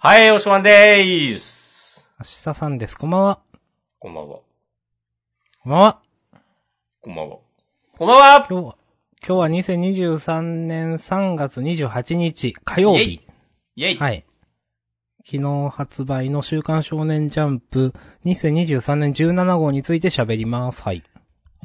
はい、おしまんでーす。明日さんです。こんばんは。こんばんは。こんばんは。こんばんは。こんばんは今日は、今日は2023年3月28日火曜イェイ日。イェイ、はい。昨日発売の週刊少年ジャンプ2023年17号について喋ります。はい。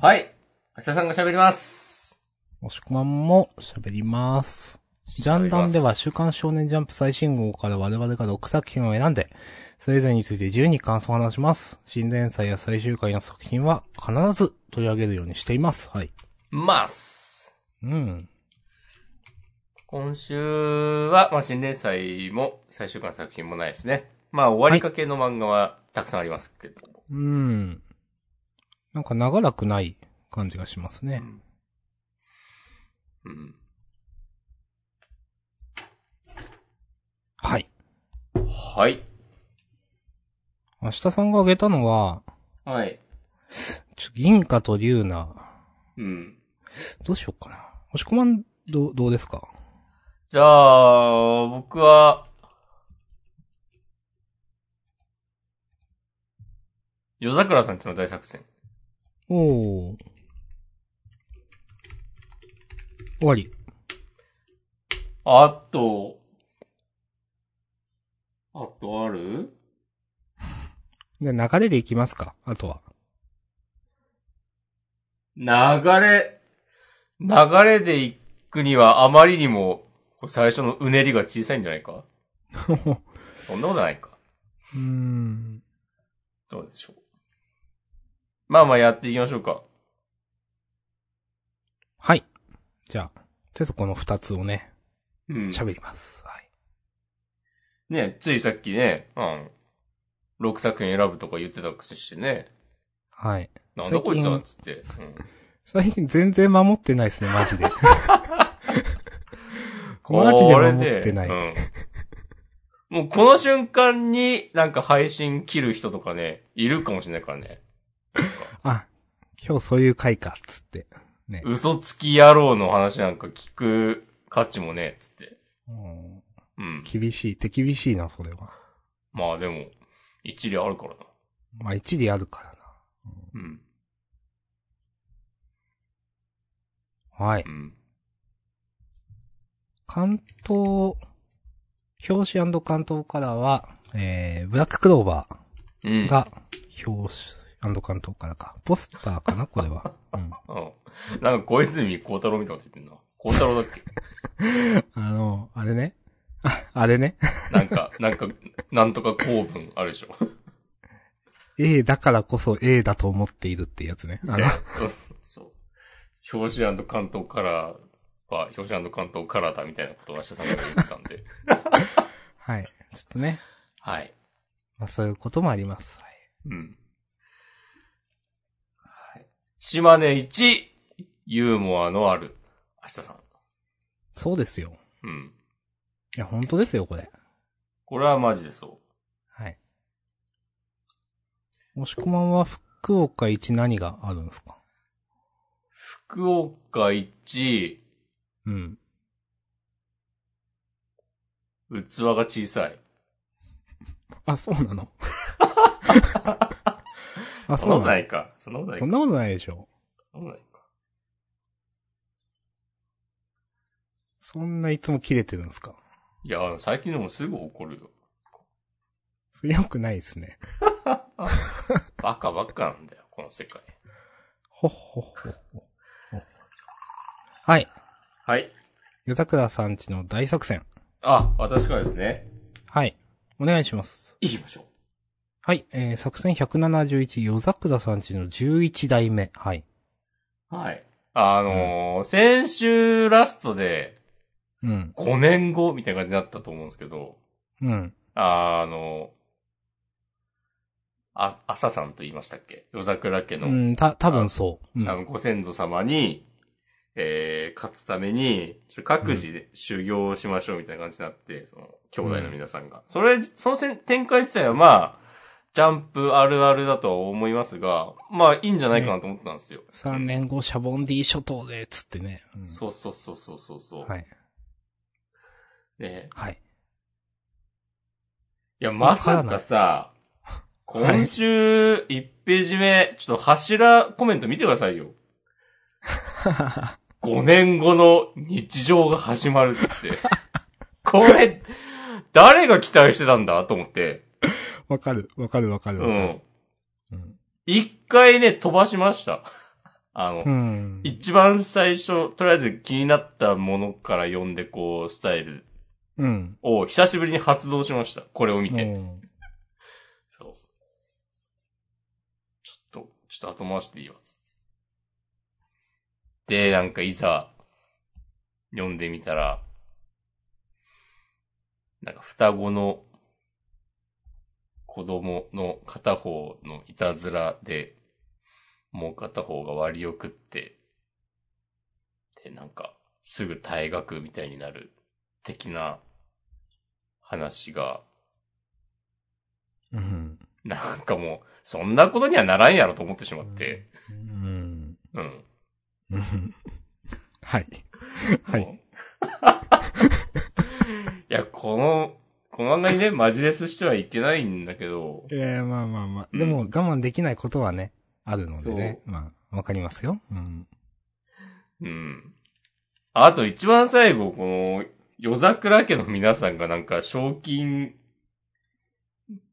はい。明日さんが喋ります。もしくまんも喋ります。ジャンダンでは週刊少年ジャンプ最新号から我々が6作品を選んで、それぞれについて自由に感想を話します。新連載や最終回の作品は必ず取り上げるようにしています。はい。ます。うん。今週は、まあ、新連載も最終回の作品もないですね。まあ、終わりかけの漫画はたくさんありますけど。うん。なんか長らくない感じがしますね。うん。はい。はい。明日さんが挙げたのは、はい。ちょ銀貨と龍奈。うん。どうしようかな。押し込まん、どう、どうですか？じゃあ、僕は、夜桜さんちの大作戦。おー。終わり。あと、あとある？で、流れでいきますかあとは。流れ、流れで行くにはあまりにも最初のうねりが小さいんじゃないか？そんなことないか。うーん。どうでしょう？まあまあやっていきましょうか。はい。じゃあ、とりあえずこの二つをね、うん。喋ります。はい。ね、ついさっきね、うん。6作品選ぶとか言ってたくせしてね。はい。なんだこいつは、つって。うん。最近全然守ってないですね、マジで。マジで守ってない。うん。もうこの瞬間になんか配信切る人とかね、いるかもしれないからね。あ、今日そういう回か、つって。ね。嘘つき野郎の話なんか聞く価値もね、つって。うんうん。厳しい、手厳しいな、それは。まあでも、一理あるからな。まあ、一理あるからうん。な。はい。うん。関東、表紙関東からは、えー、ブラッククローバうん。ーが、表紙関東からか。ポスターかなこれは。うん。うん。なんか小泉孝太郎みたいなこと言ってんな。孝太郎だっけ？あの、あれね。あ あれね。なんか、なんか、なんとか公文あるでしょ。A だからこそ A だと思っているってやつね。あの、そう。そう。表紙関東カラーは、表紙関東カラーだみたいなことを明日さんが言ってたんで。はい。ちょっとね。はい。まあそういうこともあります。はい。うん。はい。島根一、ユーモアのある、明日さん。そうですよ。うん。いや、本当ですよ、これ。これはマジでそはい。もしこまんは福岡一何があるんですか？う。福岡一、うん。器が小さい。あ、そうなの？あ、そうなの？ことないか。そんなことないか。そんなことないでしょ。そんなことないか。そんないつも切れてるんですか？いや、最近でもすぐ怒るよ。それ良くないですね。バカばっかなんだよ、この世界。ほっほっほっほ。はい。はい。夜桜さんちの大作戦。あ、私からですね。はい。お願いします。行きましょう。はい。えー、作戦171、夜桜さんちの11代目。はい。はい。あのー先週ラストでうん。5年後みたいな感じになったと思うんですけど、うん。あのあ、朝さんと言いましたっけ？夜桜家の、うん、た、多分そう。うん。あの、ご先祖様に、えー、勝つために、各自で修行をしましょうみたいな感じになって、その、兄弟の皆さんが。それ、その展開自体はまあ、ジャンプあるあるだとは思いますが、まあ、いいんじゃないかなと思ったんですよ。3年後、シャボンディ諸島で、つってね。うんそうそうそうそうそうそう。はい。で、はい。や、まさかさ、今週1ページ目、ちょっと柱コメント見てくださいよ。5年後の日常が始まるっつって。これ、誰が期待してたんだと思って。わかる、わかるわかる。うん。うん。一回ね、飛ばしました。あの、うん。一番最初、とりあえず気になったものから読んでこう、スタイルうん。を久しぶりに発動しました。これを見て。うんそう。ちょっと、ちょっと後回していいわ、つって。で、なんかいざ、読んでみたら、なんか双子の子供の片方のいたずらで、もう片方が割りを食って、で、なんか、すぐ退学みたいになる、的な話が、うん。なんかもう、そんなことにはならんやろと思ってしまって。うん。うん。うんはい。はい。いや、この、このあんなにね、マジレスしてはいけないんだけど、いや、まあまあまあ。うんでも我慢できないことはね、あるのでね。まあ、わかりますよ。うん。うん。あと一番最後、この、夜桜家の皆さんがなんか賞金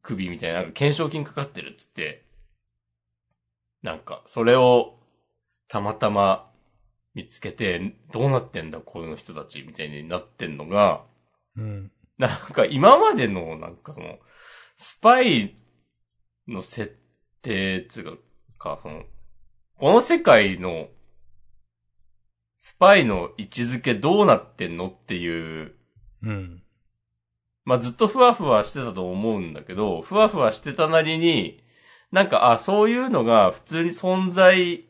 首みたいな、なんか懸賞金かかってるっつって、なんか、それをたまたま見つけて、どうなってんだ、この人たち、みたいになってんのが、うん。なんか今までの、なんかその、スパイの設定つうか、その、この世界の、スパイの位置づけどうなってんのっていう、うん。まあ、ずっとふわふわしてたと思うんだけど、ふわふわしてたなりに、なんか、あ、そういうのが普通に存在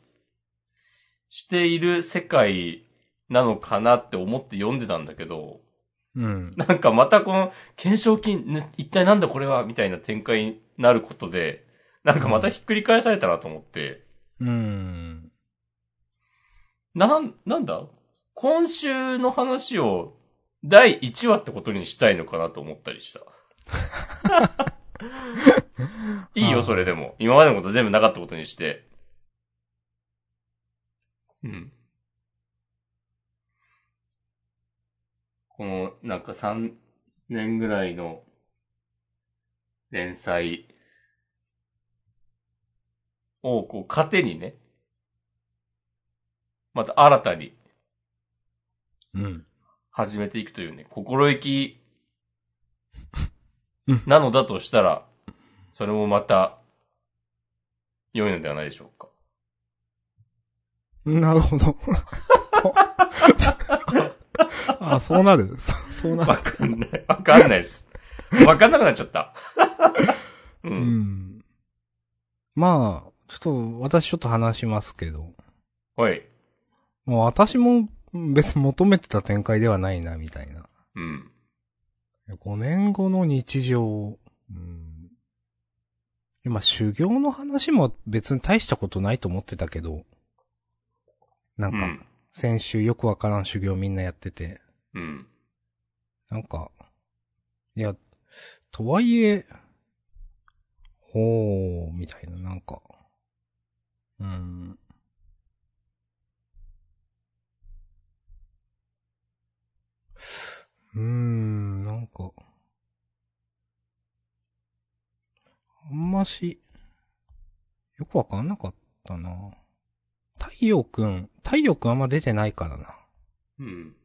している世界なのかなって思って読んでたんだけど、うん。なんかまたこの、懸賞金、ね一体なんだこれは？みたいな展開になることで、なんかまたひっくり返されたなと思って、うん。なん、なんだ？今週の話を第1話ってことにしたいのかなと思ったりした。いいよ、それでも。今までのこと全部なかったことにして。うん。この、なんか3年ぐらいの連載を、こう、糧にね、また新たにうん。始めていくというね、心意気うんなのだとしたら、それもまた、良いのではないでしょうか。なるほど。あ、そうなる。そそうなる。わかんない。わかんないです。わかんなくなっちゃった。う。うんん。まあ、ちょっと、私ちょっと話しますけど。はい。もう私も別に求めてた展開ではないな、みたいな。うん。5年後の日常。うん。今、修行の話も別に大したことないと思ってたけど、なんか、うん。先週よくわからん修行みんなやってて、うん。なんか、いや、とはいえ、ほー、みたいな、なんか、うーん。うーん、なんか、あんまし、よくわかんなかったな。太陽くん、太陽くんあんま出てないからな。うん。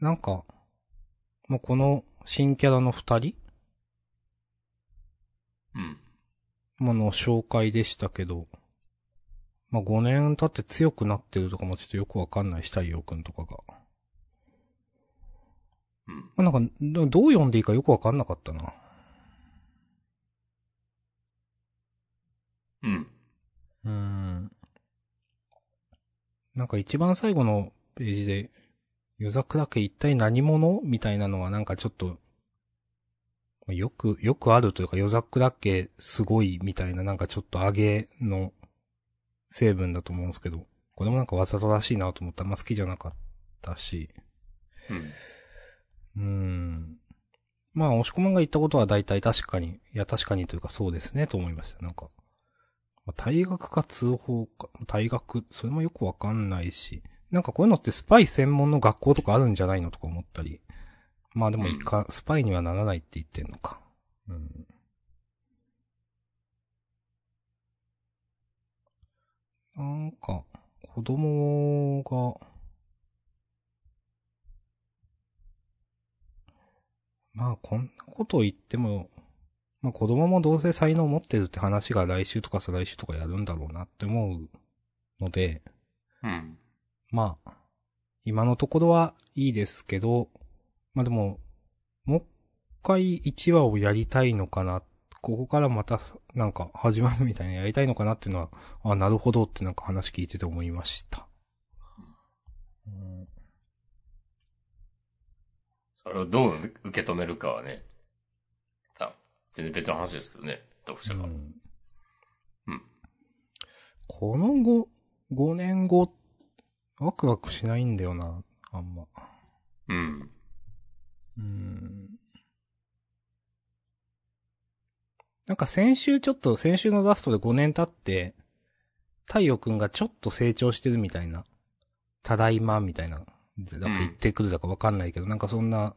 なんか、もうこの新キャラの二人？うん。もの紹介でしたけど、まあ、5年経って強くなってるとかもちょっとよくわかんないし、太陽くんとかが。うん。まあ、なんか、どどう読んでいいかよくわかんなかったな。うん。うーん。なんか一番最後のページで、夜桜家一体何者？みたいなのはなんかちょっと、まあよく、よくあるというか夜桜家すごいみたいななんかちょっと上げの成分だと思うんですけど、これもなんかわざとらしいなと思ったらあんま好きじゃなかったし、うん。うーん。まあ、押し込まんが言ったことは大体確かに、いや確かにというかそうですね、と思いました。なんか、まあ、退学か通報か、退学、それもよくわかんないし、なんかこういうのってスパイ専門の学校とかあるんじゃないのとか思ったり。まあでもいか、スパイにはならないって言ってんのか。うん。なんか、子供が、まあこんなこと言っても、まあ子供もどうせ才能を持ってるって話が来週とか再来週とかやるんだろうなって思うので、うん。まあ、今のところはいいですけど、まあでも、もう一回1話をやりたいのかな。ここからまた、なんか始まるみたいなやりたいのかなっていうのは、あ、なるほどってなんか話聞いてて思いました。うんそれをどう受け止めるかはね、た全然別の話ですけどね、読者が。うんうんこの後、5年後、ワクワクしないんだよな、あんま。うん。うん。なんか先週ちょっと、先週のラストで5年経って、太陽くんがちょっと成長してるみたいな、ただいまみたいな、なんか言ってくるだかわかんないけど、なんかそんな、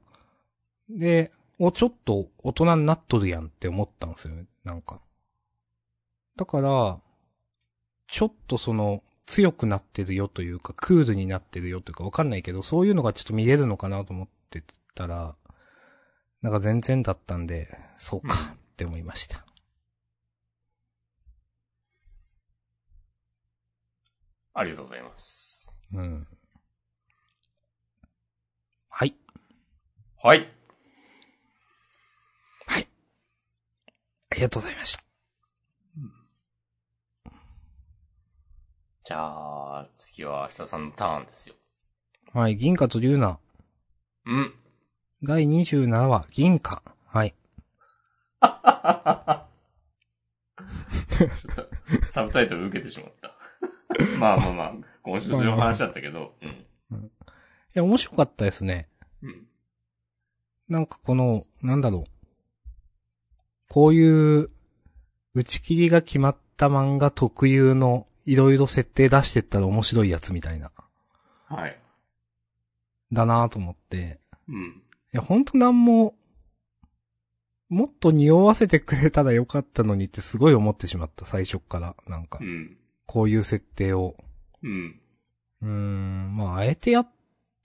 で、お、ちょっと大人になっとるやんって思ったんですよね、なんか。だから、ちょっとその、強くなってるよというか、クールになってるよというかわかんないけど、そういうのがちょっと見れるのかなと思ってたら、なんか全然だったんで、そうかうんって思いました。ありがとうございます。うん。はい。はい。ありがとうございました。じゃあ、次は明日さんのターンですよ。はい、銀貨と龍ナ。うん。第27話、銀貨。はい。サブタイトル受けてしまった。まあまあまあ、今週そういう話だったけど、うん。いや、面白かったですね。うん。なんかこの、なんだろう。こういう、打ち切りが決まった漫画特有の、いろいろ設定出してったら面白いやつみたいな。はい。だなぁと思って。うん。いや、ほんとなんも、もっと匂わせてくれたらよかったのにってすごい思ってしまった、最初っから。なんかう、ん。こういう設定を。うん。うーん、まあ、あえてやっ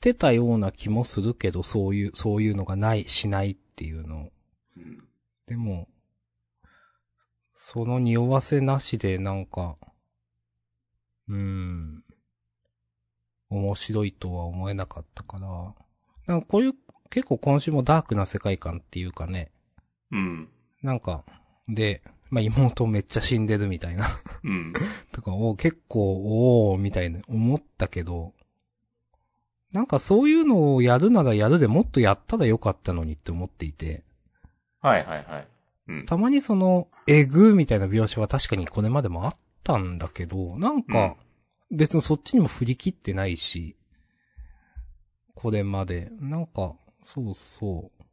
てたような気もするけど、そういう、そういうのがない、しないっていうのを。うん。でも、その匂わせなしでなんか、うーん、面白いとは思えなかったから、なんかこういう、結構今週もダークな世界観っていうかね、うん。なんか、で、まあ妹めっちゃ死んでるみたいな、うん。とか、お結構、おー、みたいな思ったけど、なんかそういうのをやるならやるでもっとやったらよかったのにって思っていて、はいはいはい。うん。たまにその、えぐーみたいな描写は確かにこれまでもあったんだけど、なんか、別にそっちにも振り切ってないし、これまで。なんか、そうそう。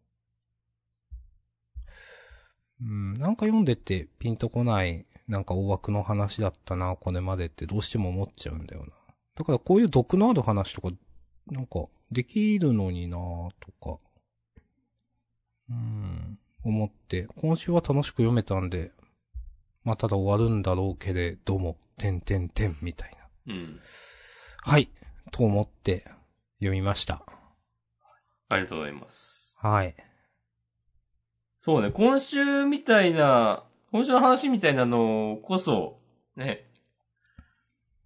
うん、なんか読んでてピンとこない、なんか大枠の話だったな、これまでってどうしても思っちゃうんだよな。だからこういう毒のある話とか、なんか、できるのになとか、うん、思って、今週は楽しく読めたんで、まあ、ただ終わるんだろうけれども、てんてんてんみたいな。うん。はい。と思って読みました。ありがとうございます。はい。そうね、今週みたいな、今週の話みたいなのこそ、ね、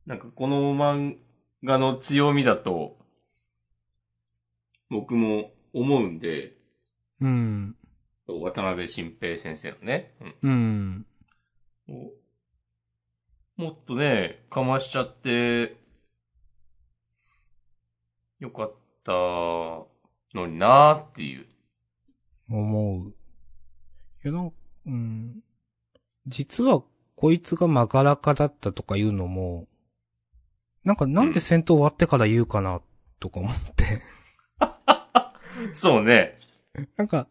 なんかこの漫画の強みだと、僕も思うんで、うん。渡辺晋平先生のね、うん。うん、もっとね、かましちゃって、よかったのになーっていう。思う。いや、なんうん。実は、こいつがマガラカだったとかいうのも、なんかなんで戦闘終わってから言うかな、とか思って。そうね。なんか、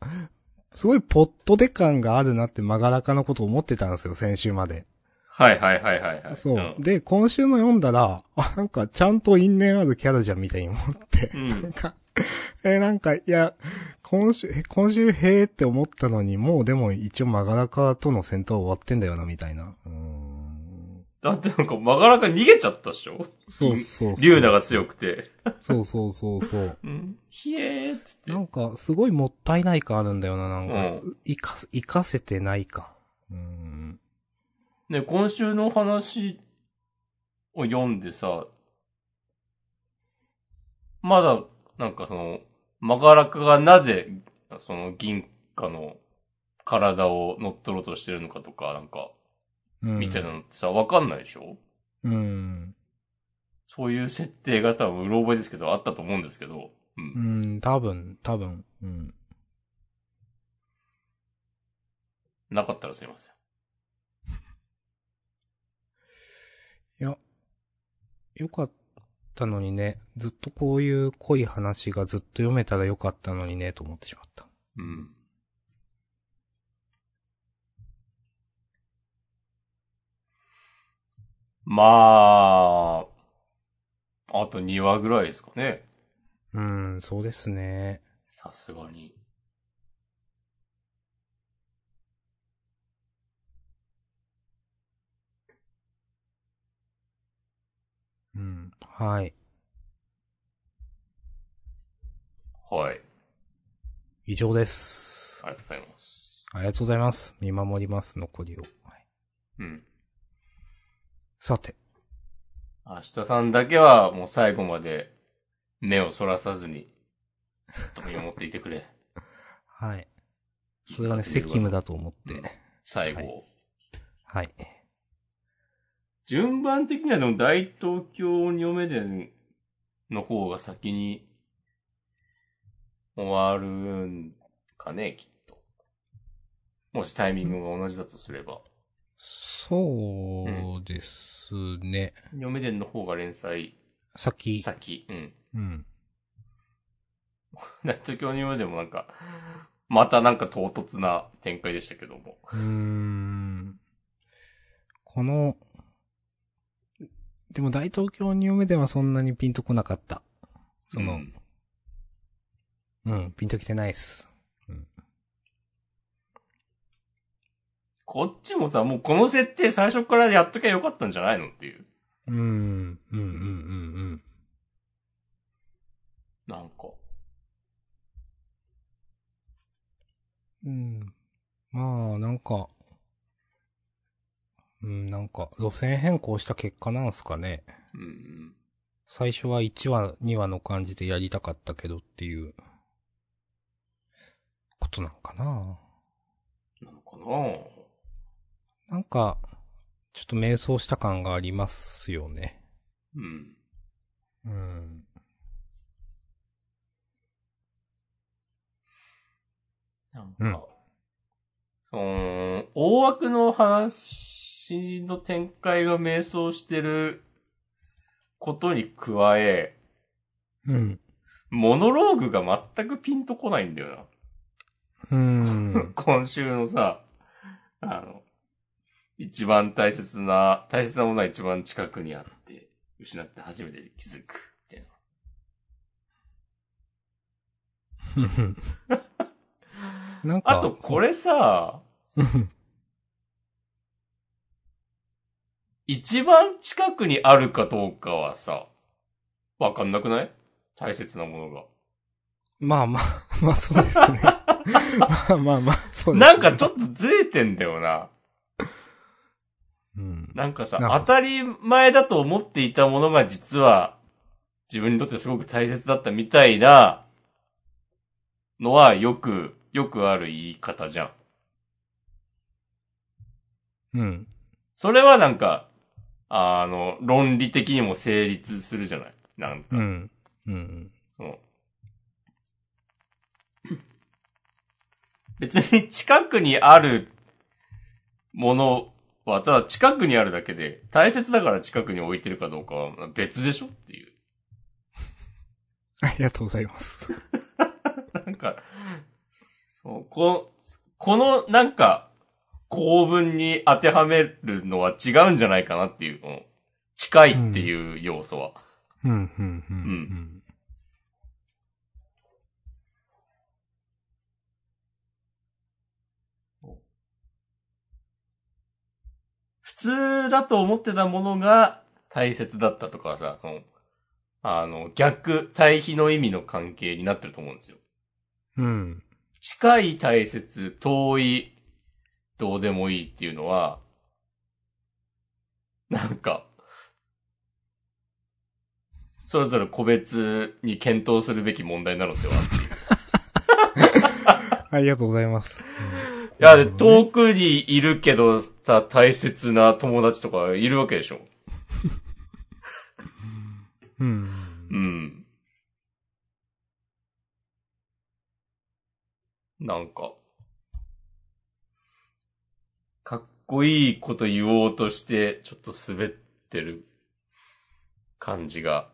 すごいポットで感があるなってマガラカのこと思ってたんですよ、先週まで。はいはいはいはいはい。そう。んで、今週の読んだら、あ、なんかちゃんと因縁あるキャラじゃんみたいに思って。うんなんか、え、なんか、いや、今週、え今週へーって思ったのに、もうでも一応マガラカとの戦闘は終わってんだよな、みたいな。うーん。だってなんか、マガラが逃げちゃったっしょ？そうそうそう。リュウナが強くて。そうそうそうそう。うん。ひえーっつって。なんか、すごいもったいない感あるんだよな、なんか。ういか、いかせてない感。うーん。ね、今週の話を読んでさ、まだ、なんかその、マガラクがなぜ、その銀貨の体を乗っ取ろうとしてるのかとか、なんか、うん。みたいなのってさ、わかんないでしょ？うん。そういう設定が多分、うろ覚えですけど、あったと思うんですけど、うんう。ん、多分、多分。うん。なかったらすいません。いや、よかったのにね、ずっとこういう濃い話がずっと読めたらよかったのにね、と思ってしまった。うん。まあ、あと2話ぐらいですかね。うん、そうですね。さすがに。うん、はい。はい。以上です。ありがとうございます。ありがとうございます。見守ります、残りを。はい、うん。さて。明日さんだけはもう最後まで目をそらさずに、ずっと見守っていてくれ。はい。それがね、責務だと思って。最後。はいはい。順番的にはでも大東京二目伝の方が先に終わるんかね、きっと。もしタイミングが同じだとすれば。そうですね。二目伝の方が連載先。先。うん。うん。大 東京二目伝もなんか、またなんか唐突な展開でしたけども。うーん。この、でも大東京に読めではそんなにピンとこなかった。その、うんうん、ピンときてないっす。こっちもさ、もうこの設定最初からやっときゃよかったんじゃないのっていう。うん、うん、うん、うん、なんか。うん。うん。まあ、なんか、うん、なんか、路線変更した結果なんすかね。うん。最初は1話、2話の感じでやりたかったけどっていう、ことなんかななのかななんか、ちょっと迷走した感がありますよね。うん。うん。なんか、うんその、大枠の話の展開が迷走してることに加え、うん。モノローグが全くピンとこないんだよな。うん。今週のさ、あの、一番大切な、大切なものは一番近くにあって、失って初めて気づく。みたいな。なんか、あと、これさ、うん一番近くにあるかどうかはさ、わかんなくない？大切なものが。まあまあ、まあそうですね。まあまあまあ、そうです、ね。なんかちょっとずれてんだよな。うん。なんかさ、当たり前だと思っていたものが実は、自分にとってすごく大切だったみたいな、のはよく、よくある言い方じゃん。うん。それはなんか、あの、論理的にも成立するじゃない？なんか、うん。うん。その別に近くにあるものは、ただ近くにあるだけで、大切だから近くに置いてるかどうかは別でしょっていう。ありがとうございます。なんか、そう、こ、このなんか、構文に当てはめるのは違うんじゃないかなっていう、近いっていう要素は。うん、うん、うん。うん。通だと思ってたものが大切だったとかはさ、その、あの、逆、対比の意味の関係になってると思うんですよ。うん。近い大切、遠い、どうでもいいっていうのは、なんか、それぞれ個別に検討するべき問題なのでは。ありがとうございます。いや、遠くにいるけどさ、大切な友達とかいるわけでしょ？うん。うん。なんか、かっこいいこと言おうとして、ちょっと滑ってる感じが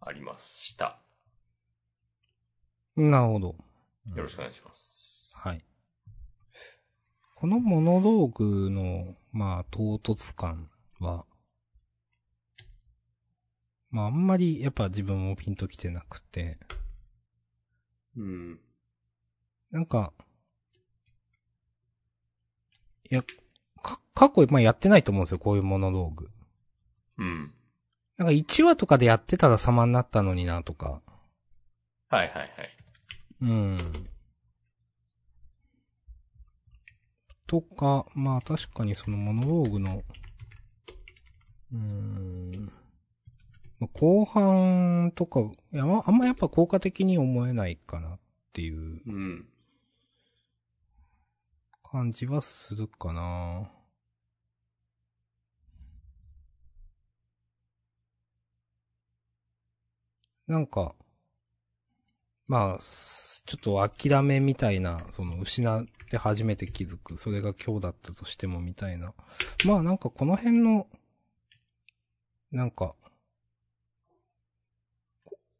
ありました。なるほど。よろしくお願いします。はい。このモノローグの、まあ、唐突感は、まあ、あんまり、やっぱ自分もピンときてなくて、うん。なんか、いや、か、過去、まあ、やってないと思うんですよ、こういうモノローグ。うん。なんか1話とかでやってたら様になったのにな、とか。はいはいはい。うん。とか、まあ確かにそのモノローグの、うーん、まあ後半とか、いや、まああんまやっぱ効果的に思えないかなっていううん。感じはするかな。なんか、まあ、すちょっと諦めみたいな、その失って初めて気づく、それが今日だったとしてもみたいな。まあなんかこの辺の、なんか、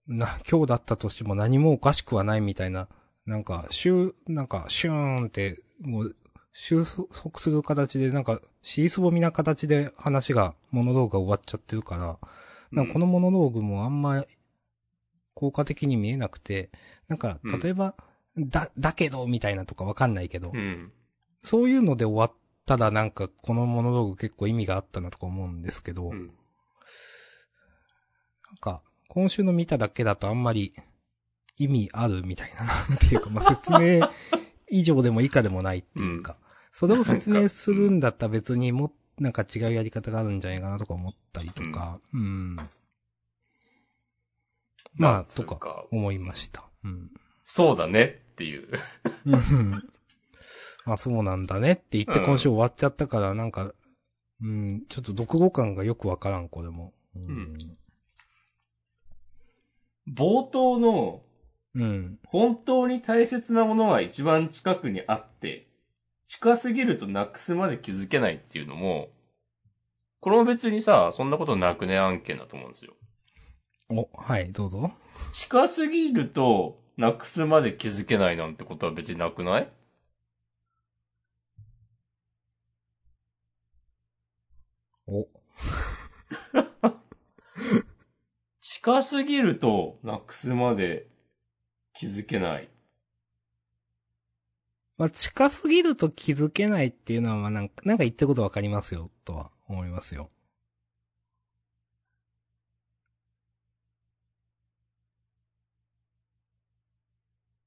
な、今日だったとしても何もおかしくはないみたいな、なんか、シュー、なんか、シューンって、もう、収束する形で、なんか、シースボミな形で話が、モノローグが終わっちゃってるから、なんかこのモノローグもあんま、効果的に見えなくて、なんか、うん。例えば、だ、だけど、みたいなとかわかんないけど、うん。そういうので終わったらなんか、このモノローグ結構意味があったなとか思うんですけど、うん。なんか、今週の見ただけだとあんまり意味あるみたいな、なんていうか、まあ、説明以上でも以下でもないっていうか、それを説明するんだったら別にも、なんか違うやり方があるんじゃないかなとか思ったりとか、うん。まあ、とか、思いました。うん。そうだねっていう。うんあ、そうなんだねって言ってうん今週終わっちゃったから、なんか、うん、ちょっと読語感がよくわからん、これも。うん。冒頭の、うん。本当に大切なものは一番近くにあって、近すぎるとなくすまで気づけないっていうのも、これも別にさ、そんなことなくね案件だと思うんですよ。お、はい、どうぞ。近すぎるとなくすまで気づけないなんてことは別になくない？お。近すぎるとなくすまで気づけない。まあ、近すぎると気づけないっていうのは、まあ、なんか、なんか言ってることわかりますよ、とは思いますよ。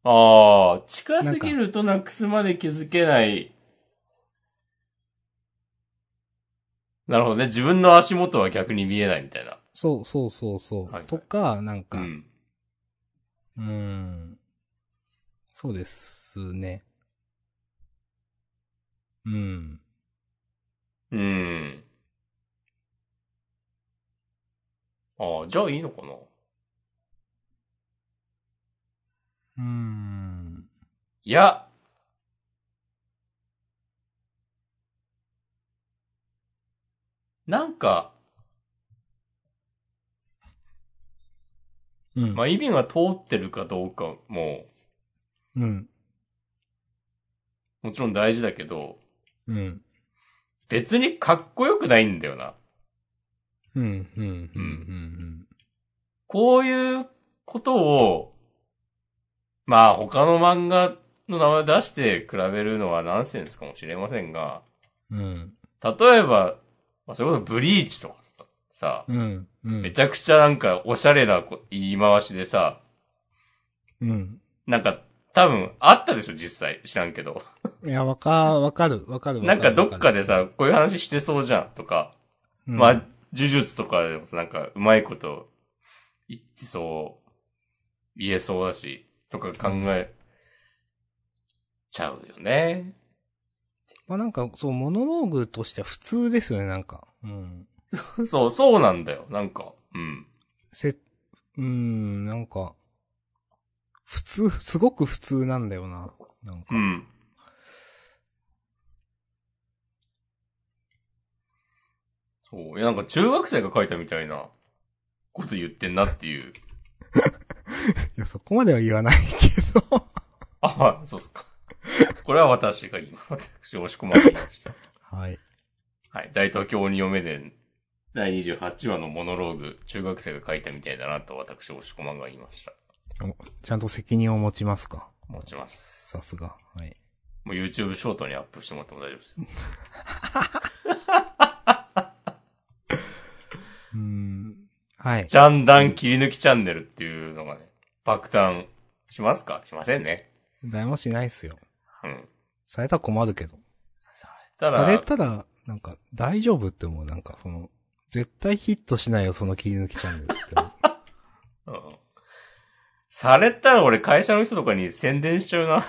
ああ、近すぎるとなくすまで気づけない。なるほどね。自分の足元は逆に見えないみたいな。そうそうそうそう。はいはいとか、なんか、うん。うーん。そうですね。うん。うん。ああ、じゃあいいのかなうーん。いや。なんか、うん。まあ、意味が通ってるかどうかも、うん。もちろん大事だけど、うん。別にかっこよくないんだよな。うん、うん、うん、うん、こういうことを、まあ他の漫画の名前出して比べるのはナンセンスかもしれませんが、うん。うん。例えば、まあ、それこそブリーチとかさ、さ、うん、うん。めちゃくちゃなんかおしゃれなこ言い回しでさ、うん。なんか多分あったでしょ実際。知らんけど。いや、わか、わかる、わかる、わかる。なんかどっかで、でさ、こういう話してそうじゃんとか。うんまあ、呪術とかでもさなんかうまいこと言ってそう、言えそうだし、とか考えちゃうよね。まあなんか、そう、モノローグとしては普通ですよね、なんか。うん。そう、そうなんだよ。なんか、うん。せ、うーん、なんか、普通、すごく普通なんだよな。なんか。うん。そう。いや、なんか中学生が書いたみたいなこと言ってんなっていう。いや、そこまでは言わないけど。あ、そうっすか。これは私が今、私、押し込まれました。はい。はい。大東京鬼嫁伝第28話のモノローグ、中学生が書いたみたいだなと私、押し込まが言いました。おちゃんと責任を持ちますか？持ちますさ。すが。はい。もう YouTube ショートにアップしてもらっても大丈夫ですよ。うーん。はい。ジャンダン切り抜きチャンネルっていうのがね、爆誕しますか？しませんね。誰もしないっすよ。うん。されたら困るけど。ただ、されたら、なんか、大丈夫って思う。なんか、その、絶対ヒットしないよ、その切り抜きチャンネルって思う。うん。されたら俺会社の人とかに宣伝しちゃうな。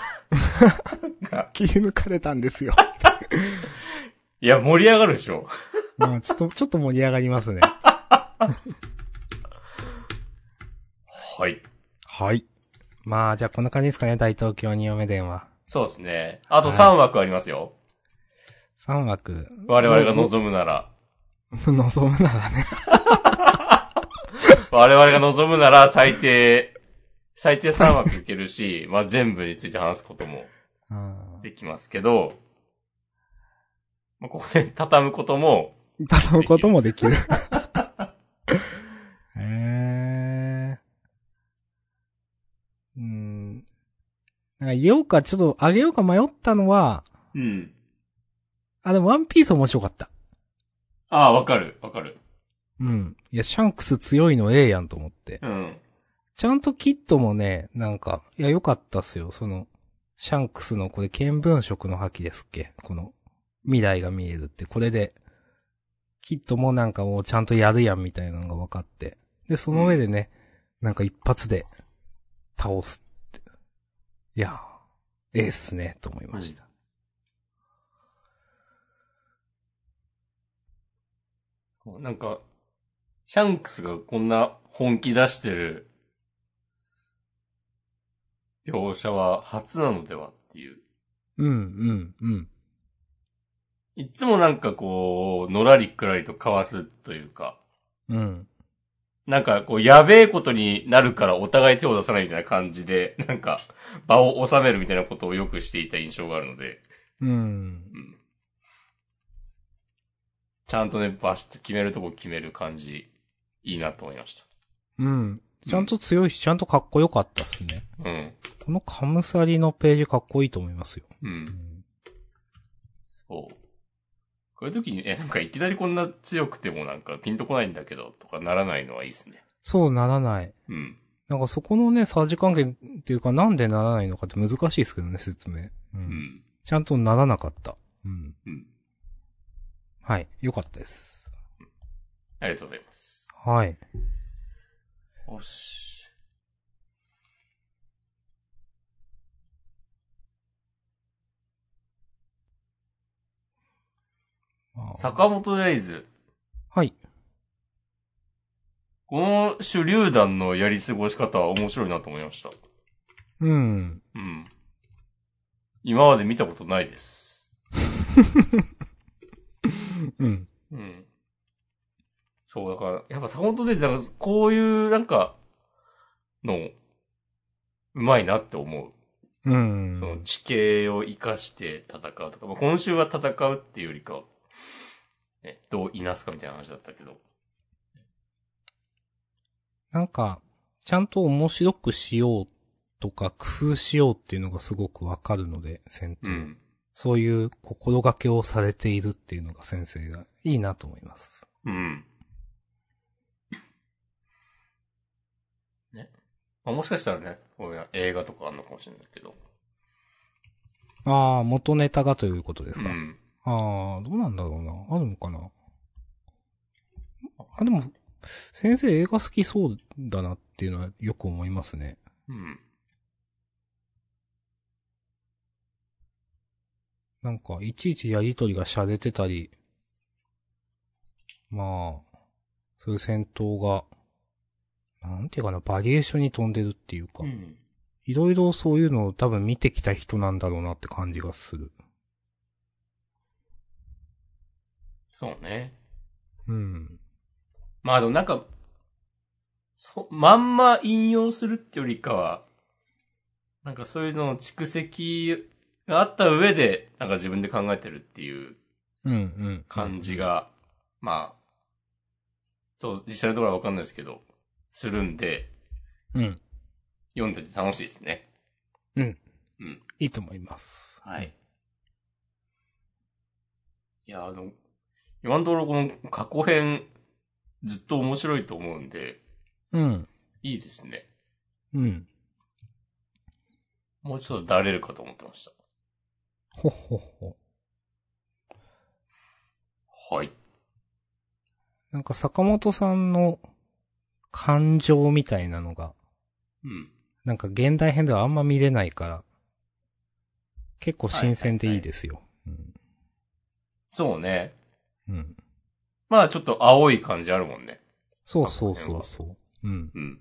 なんか切り抜かれたんですよ。いや、盛り上がるでしょ。まあ、ちょっと、ちょっと盛り上がりますね。はい。はい。まあ、じゃあこんな感じですかね、大東京二嫁電話。そうですね。あと3枠ありますよ。3枠。我々が望むなら。望むならね。我々が望むなら最低、最低3枠いけるし、まあ全部について話すこともうんできますけど、まあここで畳むことも、頼むこともできる。へえ。うん。なんか言おうか、ちょっとあげようか迷ったのは、うん。あ、でもワンピース面白かった。ああ、わかる、わかる。うん。いや、シャンクス強いのええやんと思って。うん。ちゃんとキットもね、なんか、いや、良かったっすよ。その、シャンクスのこれ、見聞色の覇気ですっけ？この、未来が見えるって、これで、キットもなんかもうちゃんとやるやんみたいなのが分かって。で、その上でね、なんか一発で、倒す。いや、ええっすね、と思いました。なんか、シャンクスがこんな本気出してる描写は初なのではっていう。うん、うん、うん。いつもなんかこう、のらりくらりと交わすというか、うん。なんかこう、やべえことになるからお互い手を出さないみたいな感じで、なんか、場を収めるみたいなことをよくしていた印象があるので、うん。うん。ちゃんとね、バシッと決めるとこ決める感じ、いいなと思いましうん。ちゃんと強いし、ちゃんとかっこよかったっすね。た。うん。このカムサリのページかっこいいと思いますよ。う。うんん。そう。こういう時に、え、なんかいきなりこんな強くてもなんかピンとこないんだけど、とかならないのはいいですね。そうならない。うん。なんかそこのね、さじ関係っていうかなんでならないのかって難しいですけどね、説明。う。うんん。ちゃんとならなかった。うん。うん。はい。よかったです。ありがとうございます。はい。よし。坂本デイズ。はい。この手榴弾のやり過ごし方は面白いなと思いました。うん。うん。今まで見たことないです。うん。うん。そう、だから、やっぱ坂本デイズ、なんかこういう、なんか、の、うまいなって思う。うん。その地形を活かして戦うとか、まあ、今週は戦うっていうよりかは、ね、どういなすかみたいな話だったけど。なんか、ちゃんと面白くしようとか工夫しようっていうのがすごくわかるので、戦闘。うん。そういう心がけをされているっていうのが先生がいいなと思います。うん。ね。まあ、もしかしたらね、映画とかあるのかもしれないけど。ああ、元ネタがということですか。うん。ああ、どうなんだろうな。あるのかな。あ、でも、先生映画好きそうだなっていうのはよく思いますね。うん。なんか、いちいちやりとりが洒落てたり、まあ、そういう戦闘が、なんていうかな、バリエーションに飛んでるっていうか、うん。いろいろそういうのを多分見てきた人なんだろうなって感じがする。そうね。うん。まあでもなんか、そ、まんま引用するってよりかは、なんかそういうのの蓄積があった上で、なんか自分で考えてるっていううんうん。感じが、まあ、そう、実際のところはわかんないですけど、するんで、うん。読んでて楽しいですね。うん。うん。いいと思います。はい。いや、あの、今のところこの過去編、ずっと面白いと思うんで、うん。いいですね。うん。もうちょっとだれるかと思ってました。ほっほっほ。はい。なんか坂本さんの感情みたいなのが、うん。なんか現代編ではあんま見れないから、結構新鮮でいいですよ。そうね。うん。うん。まだちょっと青い感じあるもんね。そうそうそうそう。うん。うん。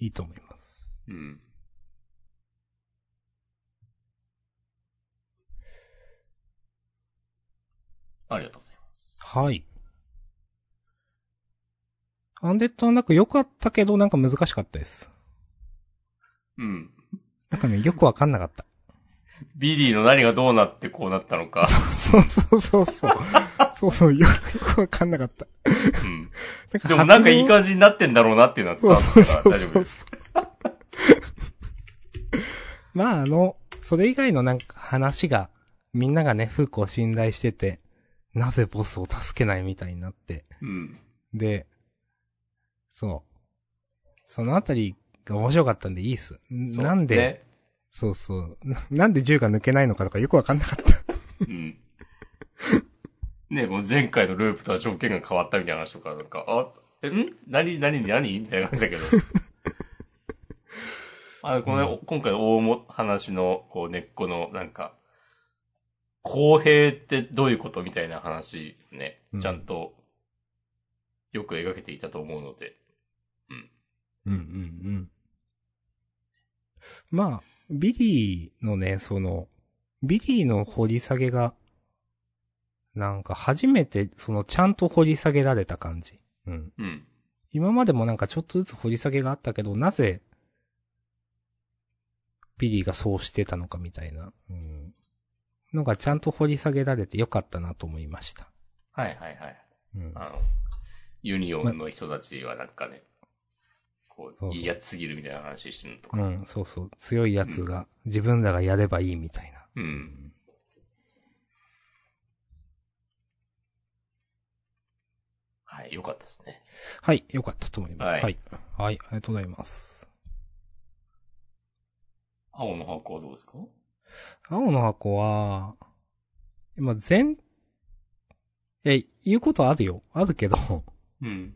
いいと思います。うん。ありがとうございます。はい。アンデッドはなんか良かったけどなんか難しかったです。うん。なんかね、よくわかんなかった。ビリーの何がどうなってこうなったのか。そうそうそうそう。そうそう、よよくわかんなかった。うん。でもなんかいいじ感じになってんだろうなっていうのは伝わったから大丈夫です。まああの、それ以外のなんか話が、みんながね、フーコを信頼してて、なぜボスを助けないみたいになって。うん。で、そう。そのあたりが面白かったんでいいっす。なんで、ねそうそうな。なんで銃が抜けないのかとかよくわかんなかった。うん。ねもう前回のループとは条件が変わったみたいな話とか、なんか、あ、え、ん？何何何？みたいな感じだけど。あこの、今回の大も話の、こう、根っこの、なんか、公平ってどういうことみたいな話ね、うんちゃんと、よく描けていたと思うので。うんうんうん。まあ、ビリーのね、その、ビリーの掘り下げが、なんか初めて、その、ちゃんと掘り下げられた感じ。うん。うん。今までもなんかちょっとずつ掘り下げがあったけど、なぜ、ビリーがそうしてたのかみたいな、うん。のがちゃんと掘り下げられてよかったなと思いました。はいはいはい。うん。あの、ユニオンの人たちはなんかね、こう、いいやつすぎるみたいな話してるのとか。うん、そうそう。強いやつが、自分らがやればいいみたいな。うん。はい、よかったですね。はい、よかったと思います。は。はいいはい、ありがとうございます。青の箱はどうですか？青の箱は、今全、いや、言うことあるよ。あるけど、うん。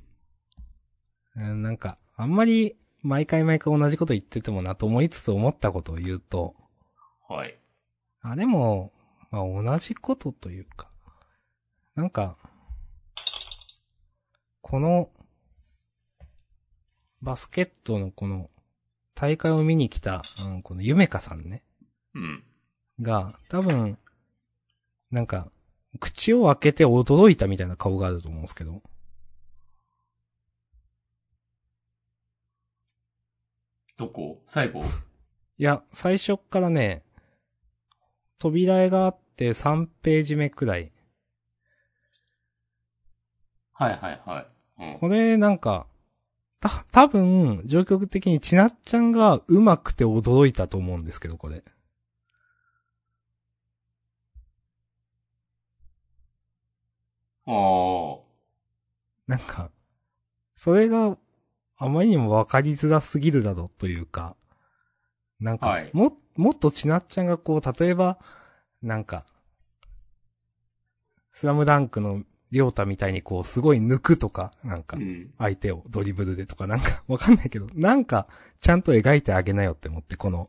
うんなんか、あんまり、毎回毎回同じこと言っててもなと思いつつ思ったことを言うと、はい。あ、でも、まあ同じことというか、なんか、この、バスケットのこの、大会を見に来た、うん、このゆめかさんね。うん。が、多分、なんか、口を開けて驚いたみたいな顔があると思うんですけど。どこ？最後？いや、最初っからね、扉絵があって3ページ目くらい。はいはいはい。うん。これなんか、た、多分、状況的にちなっちゃんが上手くて驚いたと思うんですけど、これ。あなんか、それがあまりにもわかりづらすぎるだろうというか、なんか、はいも、もっとちなっちゃんがこう、例えば、なんか、スラムダンクのりょうたみたいにこう、すごい抜くとか、なんか。相手をドリブルでとかなんか、わかんないけど、なんか、ちゃんと描いてあげなよって思って、この、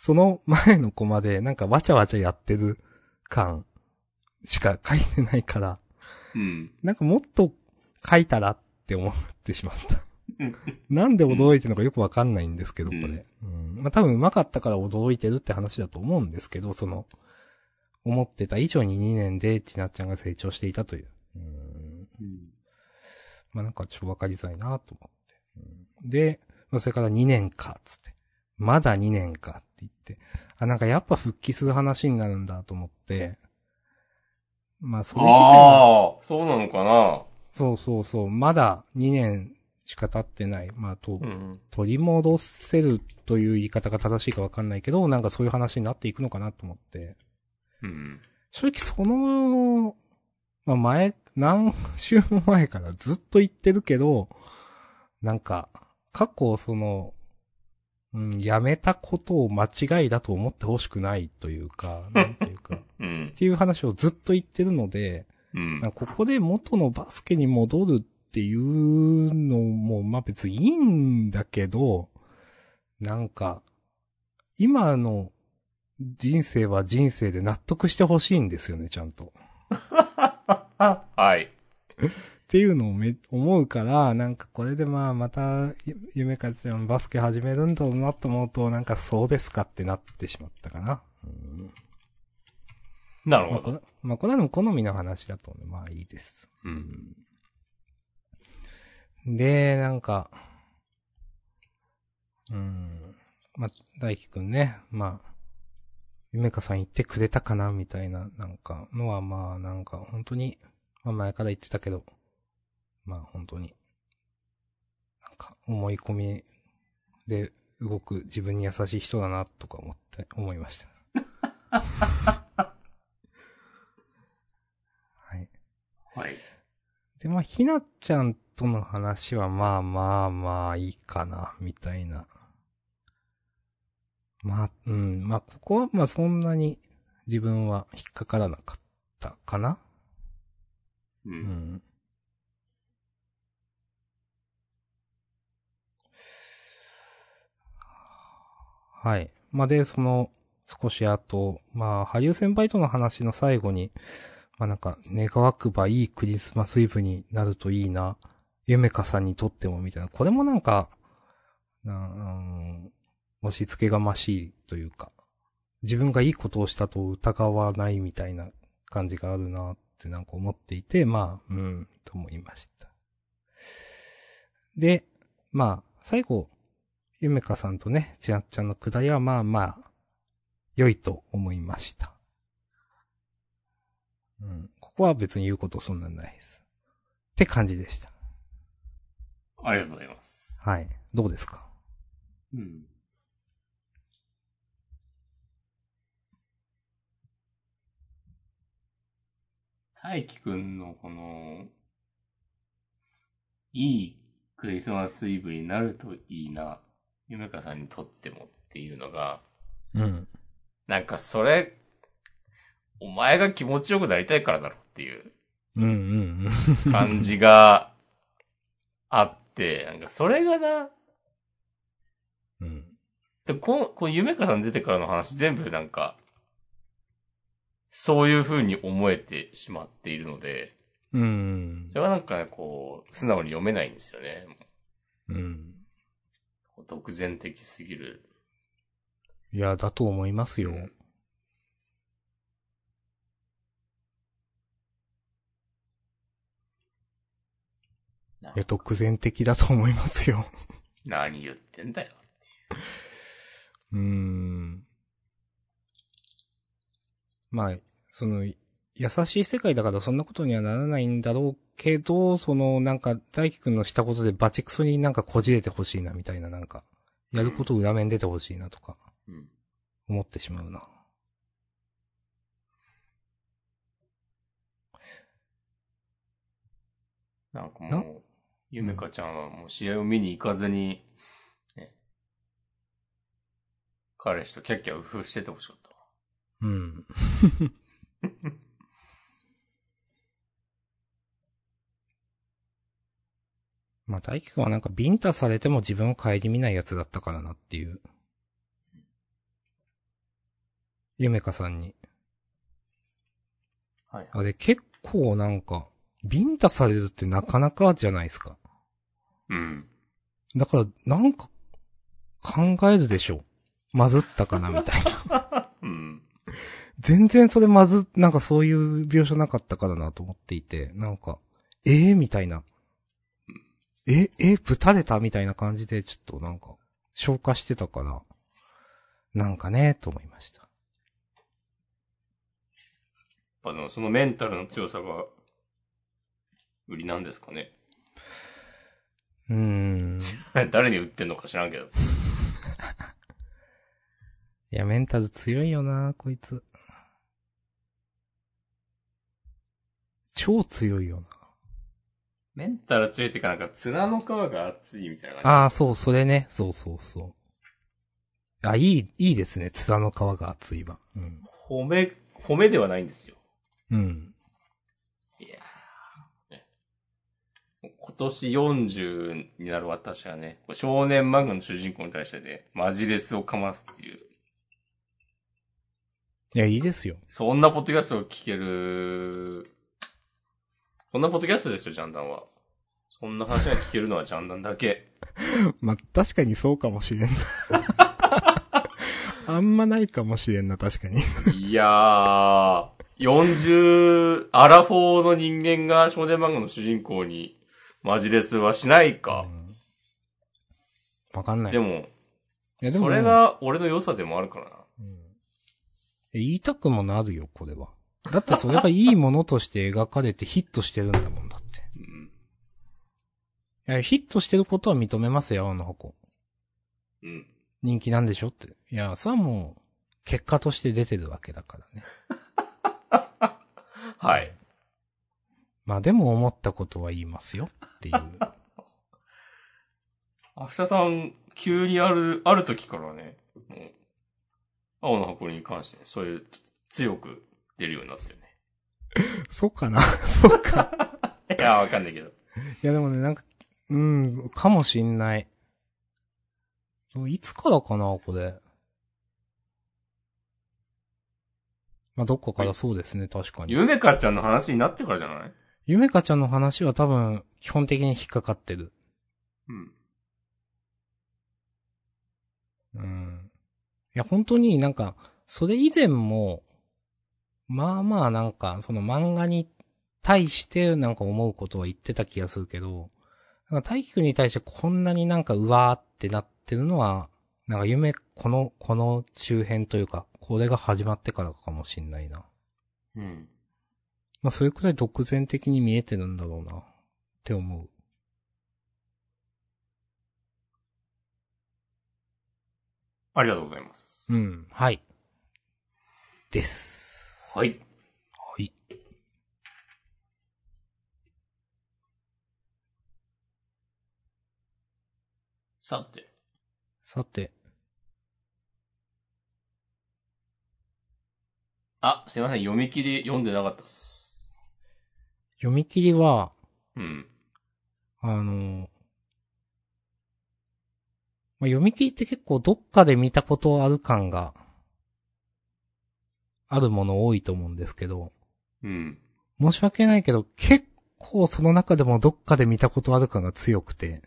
その前のコマで、なんかわちゃわちゃやってる感しか書いてないから、うん。なんかもっと書いたらって思ってしまった。う んなんで驚いてるのかよくわかんないんですけど、こうんれ。うん。まあ、多分上手かったから驚いてるって話だと思うんですけど、その、思ってた以上に2年でちなっちゃんが成長していたという。うん。うん。まあ、なんかちょっとわかりづらいなと思って。うん、で、まあそれから2年か、つって。まだ2年かって言って。あ、なんかやっぱ復帰する話になるんだと思って。まあ、それ自体は、ああ、そうなのかなそうそうそう、まだ2年しか経ってない。まあ、と、うん。取り戻せるという言い方が正しいかわかんないけど、なんかそういう話になっていくのかなと思って。うん。正直その、まあ前、何週も前からずっと言ってるけど、なんか、過去その、うん、やめたことを間違いだと思ってほしくないというか、なんていうか、っうん。ていう話をずっと言ってるので、うんここで元のバスケに戻るっていうのも、まあ別にいいんだけど、なんか、今の人生は人生で納得してほしいんですよね、ちゃんと。はい。っていうのをめ、思うから、なんかこれでまあまた、ゆゆめかちゃんバスケ始めるんだろうなと思うと、なんかそうですかってなってしまったかな。うんなるほど。れまあこれはでも好みの話だとね、まあいいです。うん。で、なんか、うん。まあ、大輝くんね、まあ、ゆめかさん言ってくれたかなみたいな、なんか、のはまあ、なんか、本当に、まあ前から言ってたけど、まあ本当に、なんか、思い込みで動く自分に優しい人だな、とか思って、思いました。はい。はい。で、まあ、ひなちゃんとの話は、まあまあまあいいかな、みたいな。まあ、うん、まあ、ここは、まあそんなに自分は引っかからなかったかなう。うんん。はい。まあ、で、その、少し後、まあ、ハリウ先輩との話の最後に、まあなんか、願わくばいいクリスマスイブになるといいな。ゆめかさんにとってもみたいな。これもなんか、うん、押し付けがましいというか、自分がいいことをしたと疑わないみたいな感じがあるなってなんか思っていて、まあ、うん、と思いました。で、まあ、最後、ゆめかさんとね、ちなっちゃんのくだりはまあまあ、良いと思いました。うん。ここは別に言うことそんなんないです。って感じでした。ありがとうございます。はい。どうですか？うん。大輝くんのこの、いいクリスマスイブになるといいな。ゆめかさんにとってもっていうのが、うん。なんかそれ、お前が気持ちよくなりたいからだろっていううんうんうん。感じがあって、なんかそれがな、うん。でこの、この夢かさん出てからの話全部なんか、そういう風に思えてしまっているので、うんそ。れはなんかね、こう、素直に読めないんですよね。うん。独善的すぎる。いや、だと思いますよ。うんや、独善的だと思いますよ。何言ってんだよう。うーん。まあ、その、優しい世界だからそんなことにはならないんだろうけど、その、なんか、大輝くんのしたことでバチクソになんかこじれてほしいなみたいな、なんか、やること裏面出てほしいなとか、うん。思ってしまうな。なんかなもう、ゆめかちゃんはもう試合を見に行かずに、ね、彼氏とキャッキャウフしててほしかった。うん。まあ、大輝くんはなんかビンタされても自分を顧みないやつだったからなっていう。ゆめかさんに。はい。あれ結構なんか、ビンタされるってなかなかじゃないですか。うん。だから、なんか、考えるでしょ。まずったかなみたいな。うん。全然それまず、なんかそういう描写なかったからなと思っていて、なんか、ええみたいな。え、え、ぶたれたみたいな感じで、ちょっとなんか、消化してたから、なんかね、と思いました。やっぱでもそのメンタルの強さが、売りなんですかね。うーん。誰に売ってんのか知らんけど。いや、メンタル強いよな、こいつ。超強いよな。メンタル強いってかなんか、面の皮が厚いみたいな感じ。ああ、そう、それね。そうそうそう。あ、いい、いいですね。面の皮が厚いわ。うん。褒め、褒めではないんですよ。うん。いや今年40になる私はね、少年漫画の主人公に対してね、マジレスをかますっていう、いや、いいですよ。そんなポッドキャストを聞ける、そんなポッドキャストですよ、ジャンダンは。そんな話が聞けるのはジャンダンだけ。まあ、確かにそうかもしれんな。あんまないかもしれんな、確かに。いやー、40、アラフォーの人間が少年漫画の主人公にマジレスはしないか。わかんない。でも、いやでもそれが俺の良さでもあるからな。うんえ言いたくもなるよ、これは。だってそれがいいものとして描かれてヒットしてるんだもんだって。うん。いや、ヒットしてることは認めますよ、青の箱。うん。人気なんでしょって。いや、それはもう、結果として出てるわけだからね。はい。まあでも思ったことは言いますよっていう。明日さん、急にある、ある時からね、もう、青の箱に関して、そういう、つ強く出るようになったよね。そうかな？そうか。いや、わかんないけど。いやでもね、なんか、うん、かもしんない。いつからかな、これ。まあ、どっかからそうですね、確かに。ゆめかちゃんの話になってからじゃない？ゆめかちゃんの話は多分、基本的に引っかかってる。うん。うん。いや、本当になんか、それ以前も、まあまあなんか、その漫画に対してなんか思うことは言ってた気がするけど、なんか大輝くんに対してこんなになんかうわーってなってるのは、なんか夢、この、この周辺というか、これが始まってからかもしんないな。うん。まあそれくらい独善的に見えてるんだろうな、って思う。ありがとうございます。うん、はい。です。はい。はい。さて。さて、あ、すいません。読み切り読んでなかったっす。読み切りは、うん。あの、まあ、読み切りって結構どっかで見たことある感が、あるもの多いと思うんですけど、うん。申し訳ないけど、結構その中でもどっかで見たことある感が強くて、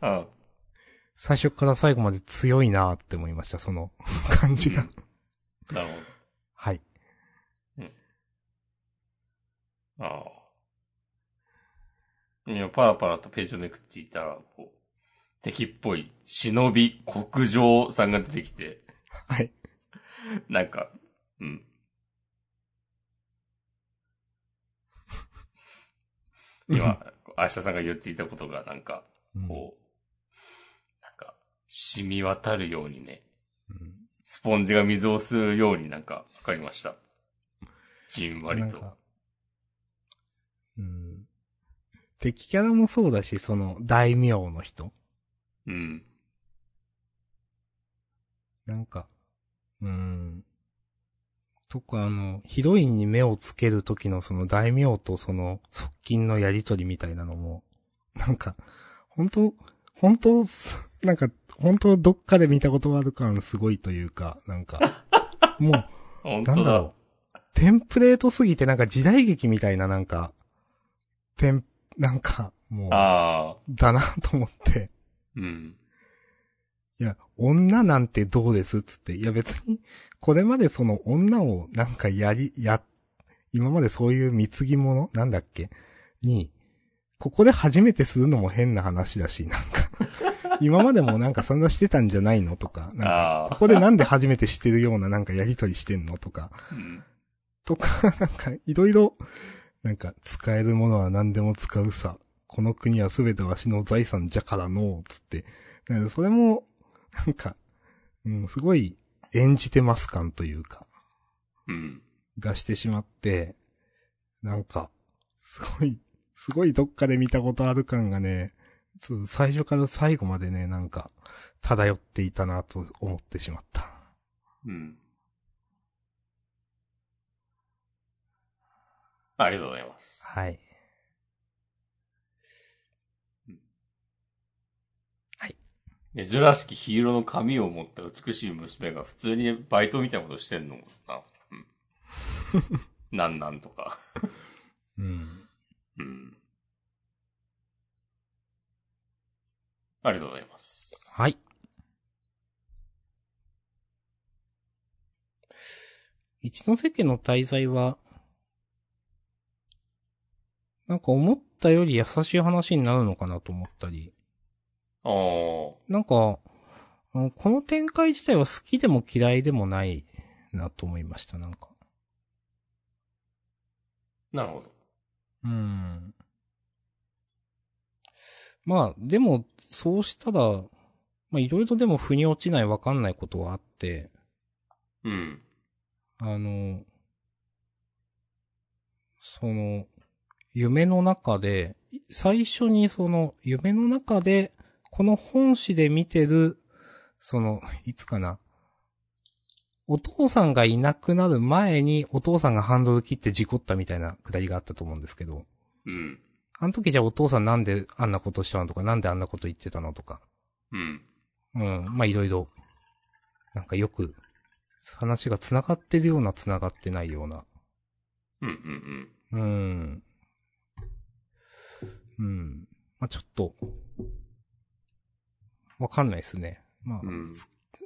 あ 最初から最後まで強いなって思いました、その感じが。なるほはい。ど。ああ。いや、パラパラとページをめくっていたら、こう、敵っぽい忍び国上さんが出てきて、はい。なんか、うん。今、明日さんが言っていたことがなんか、うんこう、なんか、染み渡るようにね、うんスポンジが水を吸うようになんか、わかりました。じんわりと。うん。敵キャラもそうだし、その、大名の人。うん。なんか、うん。とか、あの、ヒロインに目をつける時のその大名とその側近のやりとりみたいなのも、なんか、本当本当なんか、本当どっかで見たことがある感すごいというか、なんか、もう。なんだろう。テンプレートすぎてなんか時代劇みたいななんか、テン、なんか、もう。だなと思って。うん。いや、女なんてどうですっつって。いや別に、これまでその女をなんかやり、や、今までそういう貢ぎ物なんだっけ？に、ここで初めてするのも変な話だし、なんか、今までもなんかそんなしてたんじゃないのとか、なんかここでなんで初めてしてるようななんかやりとりしてんのとか、うん。とか、なんか、いろいろ、なんか、使えるものは何でも使うさ。この国はすべてわしの財産じゃからの、つって。なんかそれも、なんか、うん、すごい演じてます感というか、うん。がしてしまって、なんか、すごい、すごいどっかで見たことある感がね、最初から最後までね、なんか、漂っていたなと思ってしまった。うん。ありがとうございます。はい。珍しきヒーローの髪を持った美しい娘が普通にバイトみたいなことしてんのな。うん。なんなんとか。うん。うん。ありがとうございます。はい。一ノ瀬家の滞在は、なんか思ったより優しい話になるのかなと思ったり、ああ。なんか、この展開自体は好きでも嫌いでもないなと思いました、なんか。なるほど。うん。まあ、でも、そうしたら、まあ、いろいろでも腑に落ちないわかんないことはあって、うん。あの、その、夢の中で、最初にその、夢の中で、この本誌で見てる、その、いつかな。お父さんがいなくなる前に、お父さんがハンドル切って事故ったみたいなくだりがあったと思うんですけど、うん。あの時じゃあお父さんなんであんなことしたのとか、なんであんなこと言ってたのとか、うん。うん、まあいろいろ、なんかよく、話が繋がってるような繋がってないような、うん。うん。うん。うん。まあ、ちょっと、わかんないですね。まあ、うん。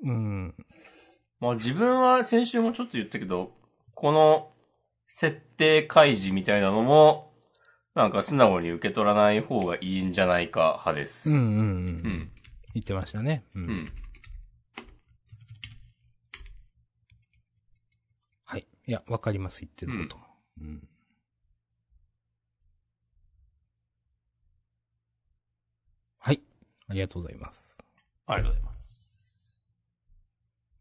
うん。まあ自分は先週もちょっと言ったけど、この設定開示みたいなのも、なんか素直に受け取らない方がいいんじゃないか派です。うん、うん、うん。うん。言ってましたね。うん。うん。はい。いや、わかります、言ってることも。うん。はい。ありがとうございます。ありがとうございます。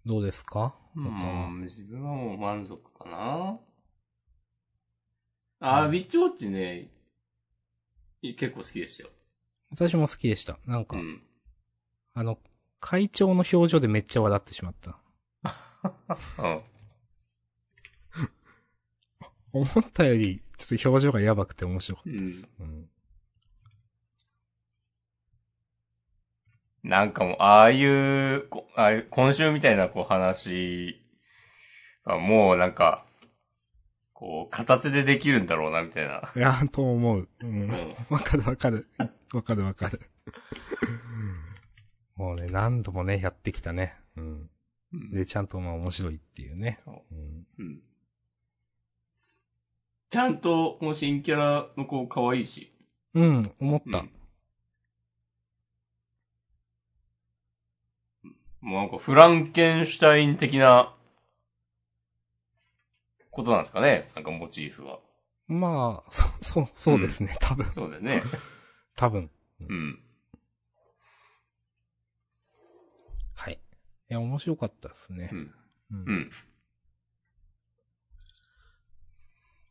どうですか？うん、自分はもう満足かな。あー、うんビッチウォッチね、い結構好きでしたよ。私も好きでした。なんか、うん。あの、会長の表情でめっちゃ笑ってしまった。うん。思ったより、ちょっと表情がやばくて面白かっうん。た。うん。なんかもう、ああいう、こあ今週みたいなこう話はもうなんか、こう、片手でできるんだろうな、みたいな。いや、と思う。うんう。ん。わかるわかる。わかるわかる。もうね、何度もね、やってきたね。うん。うんで、ちゃんとまあ面白いっていうね。うん。うん。ちゃんと、もう新キャラの子可愛いし。うん、思った。うんもうなんかフランケンシュタイン的な、ことなんですかね？なんかモチーフは。まあ、そ、そう、そうですね、多分。そうだよね。多分。うん。はい。いや、面白かったですねう。ん。うんうん。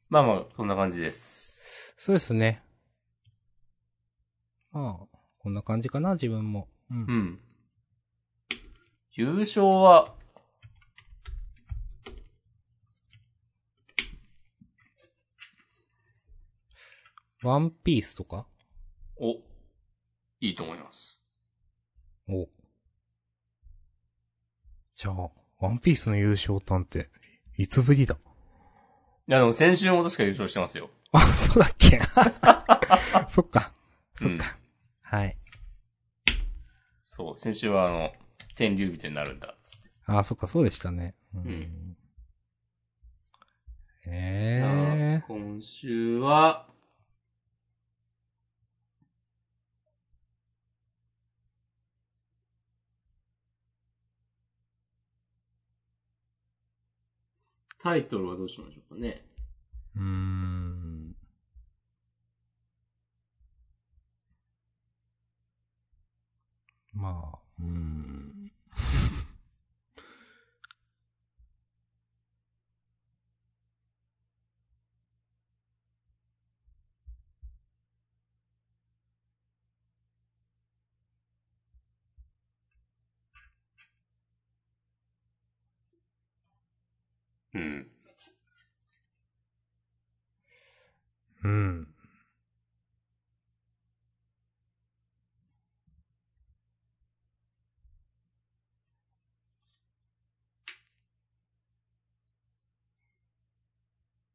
まあまあ、そんな感じです。そうですね。まあ、こんな感じかな、自分も。うんう。ん。優勝は、ワンピースとか？お、いいと思います。お。じゃあ、ワンピースの優勝なんて、いつぶりだ？いや、でも先週も確か優勝してますよ。あ、そうだっけ？そっか。そっうんか。はい。そう、先週はあの、天竜人になるんだ、つって。あ、そっか、そうでしたね。ううんええあ、今週は、タイトルはどうしましょうかね。うーん。まあ。うん。うん。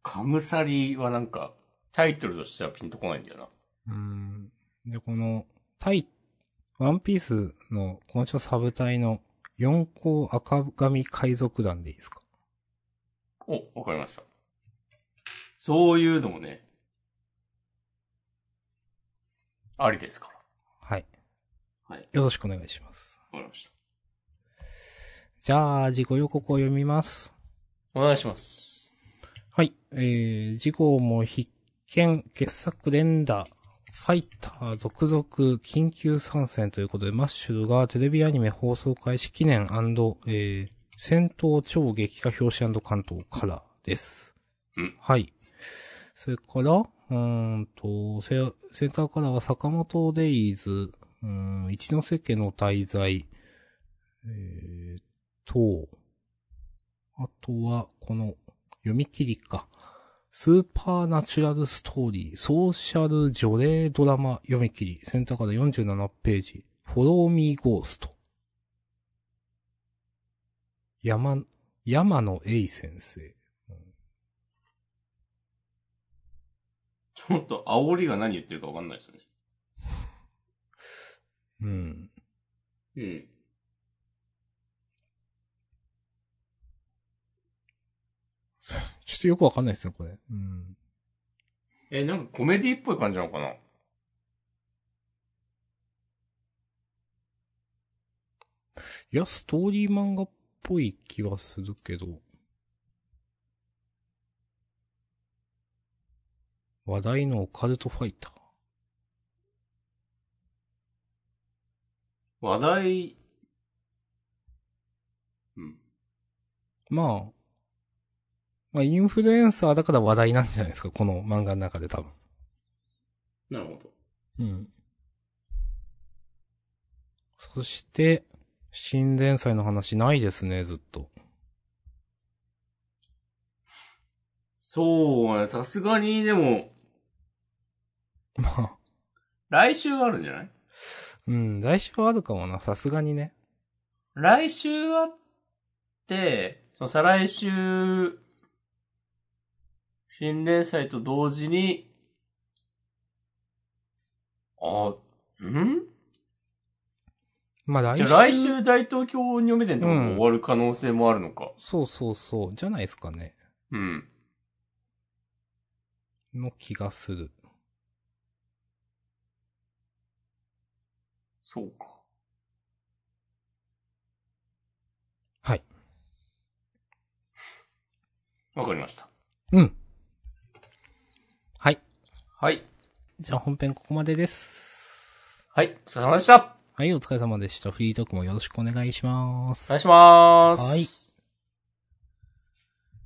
カムサリはなんか、タイトルとしてはピンとこないんだよな。うん。で、この、タイ、ワンピースの、今週のサブ隊の、四皇赤髪海賊団でいいですか？お、わかりました。そういうのもね、ありですか？はい。ら。はい。よろしくお願いします。わかりました。じゃあ、自己予告を読みます。お願いします。はい。えー、事故も必見、傑作連打、ファイター続々緊急参戦ということで、マッシュルがテレビアニメ放送開始記念えー、戦闘超激化表紙関東からです。うんはい。それから、うんと、セセンターカラーは坂本デイズ、うん、一ノ瀬家の滞在、えー、と、あとは、この、読み切りか。スーパーナチュラルストーリー、ソーシャル除霊ドラマ読み切り、センターから47ページ、フォローミーゴースト。山、山野栄先生。ちょっと煽りが何言ってるかわかんないですよね。うん。うん。ちょっとよくわかんないですね、これ。うん。え、なんかコメディっぽい感じなのかな？いや、ストーリー漫画っぽい気はするけど。話題のオカルトファイター。話題、うん。まあ、まあ、インフルエンサーだから話題なんじゃないですか、この漫画の中で多分。なるほど。うん。そして、新連載の話ないですね、ずっと。そうね、さすがに、でも、まあ、来週はあるんじゃない？うん、来週はあるかもな、さすがにね。来週あって、その再来週、新連載と同時に、あ、ん？まあ来週。じゃあ来週大東京に読めてんとこも終わる可能性もあるのか。そうそうそう、じゃないですかね。うん。の気がする。そうか。はい。わかりました。うん。はい。はい。じゃあ本編ここまでです。はい。お疲れ様でした。はい、お疲れ様でした。フリートークもよろしくお願いしまおす。願いします。はい。